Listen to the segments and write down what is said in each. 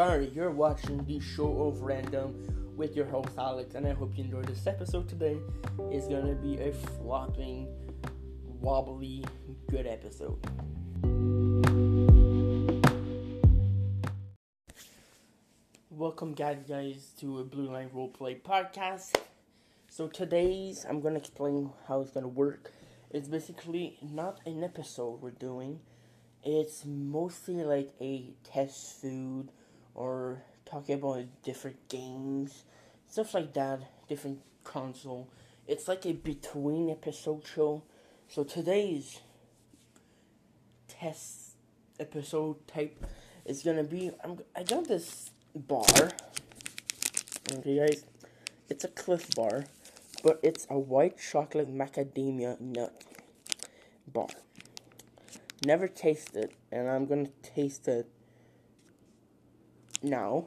sorry, you're watching the show of random with your host Alex, and I hope you enjoyed this episode today. It's gonna be a flopping, wobbly, good episode. Welcome, guys, guys, to a Blue Line Roleplay podcast. So today's I'm gonna explain how it's gonna work. It's basically not an episode we're doing. It's mostly like a test food or talking about different games, stuff like that, different console. It's like a between episode show. So today's test episode type is gonna be I'm, I got this bar. Okay, guys, it's a Clif Bar, but it's a white chocolate macadamia nut bar. Never tasted, and I'm gonna taste it now.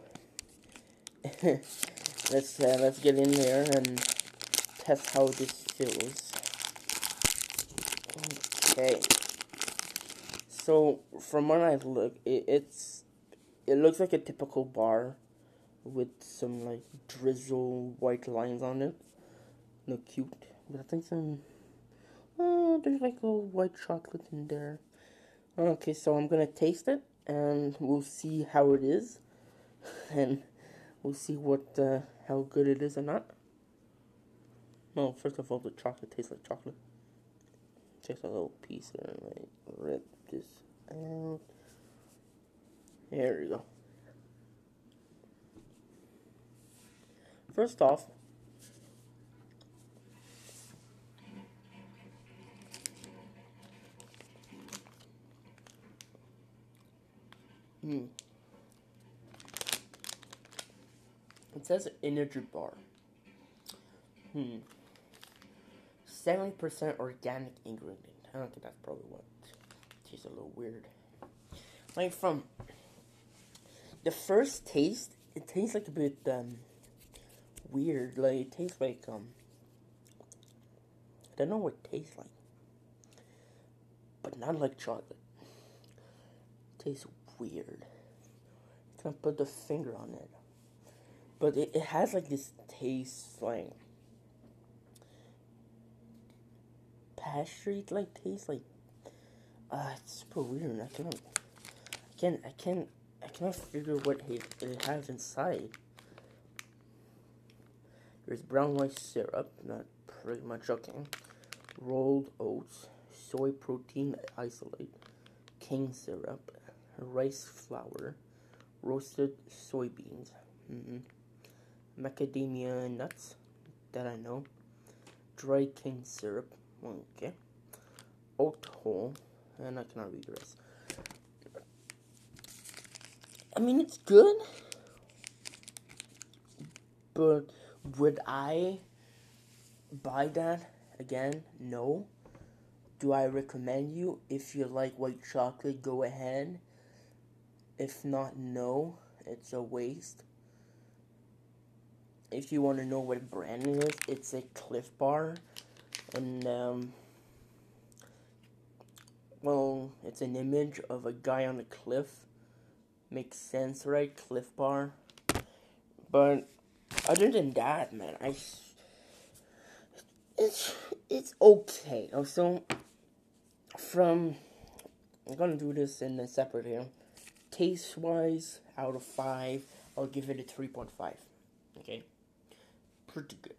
let's uh, let's get in there and test how this feels. Okay. So from what I look, it, it's it looks like a typical bar with some like drizzle white lines on it. Look cute, but I think some oh there's like a white chocolate in there. Okay, so I'm gonna taste it and we'll see how it is, and we'll see what uh, how good it is or not. Well, first of all, the chocolate tastes like chocolate. Just a little piece there, and like rip this out. There we go. First off, hmm. It says energy bar. Hmm. 70% organic ingredient. I don't think that's probably what. Tastes a little weird. Like from the first taste, it tastes like a bit um weird. Like it tastes like um I don't know what it tastes like. But not like chocolate. It tastes weird. Can't put the finger on it. But it, it has like this taste like pastry like taste like uh it's super weird. I cannot I can't I can't I cannot figure what it, it has inside. There's brown rice syrup, not pretty much okay. Rolled oats, soy protein isolate, cane syrup, rice flour, roasted soybeans, mm-hmm. Macadamia nuts, that I know, dry cane syrup, okay, oat hull, and I cannot read the rest. I mean, it's good, but would I buy that again? No. Do I recommend you? If you like white chocolate, go ahead. If not, no. It's a waste. If you want to know what brand it is, it's a Clif Bar. And, um, well, it's an image of a guy on a cliff. Makes sense, right? Clif Bar. But other than that, man, I it's it's okay. Also, from I'm gonna do this in a separate here. Taste wise, out of five, I'll give it a three point five. Okay, pretty good.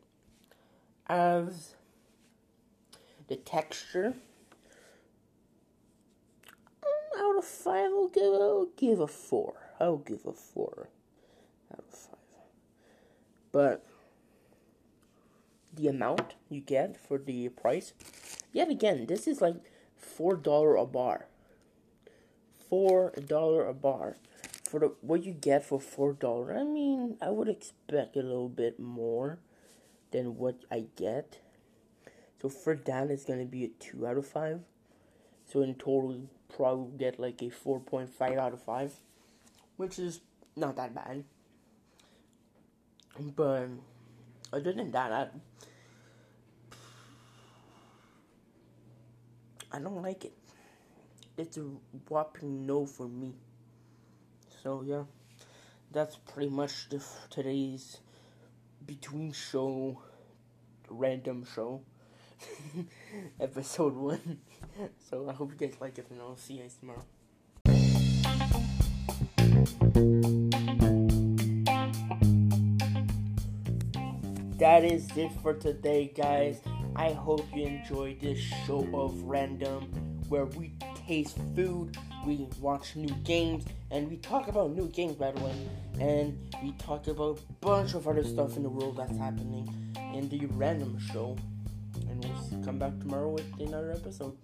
As the texture, mm, out of five, I'll give I'll give a four. I'll give a four out of five. But the amount you get for the price, yet again, this is like four dollar a bar. Four dollar a bar for the what you get for four dollar. I mean, I would expect a little bit more than what I get. So for that, it's gonna be a two out of five. So in total, probably get like a four point five out of five, which is not that bad. But other than that, I, I don't like it. It's a whopping no for me. So yeah, that's pretty much the, today's between show, random show, episode one. so I hope you guys like it, and I'll see you guys tomorrow. That is it for today, guys. I hope you enjoyed this show of random where we taste food, we watch new games, and we talk about new games, by the way. And we talk about a bunch of other stuff in the world that's happening in the random show. And we'll come back tomorrow with another episode.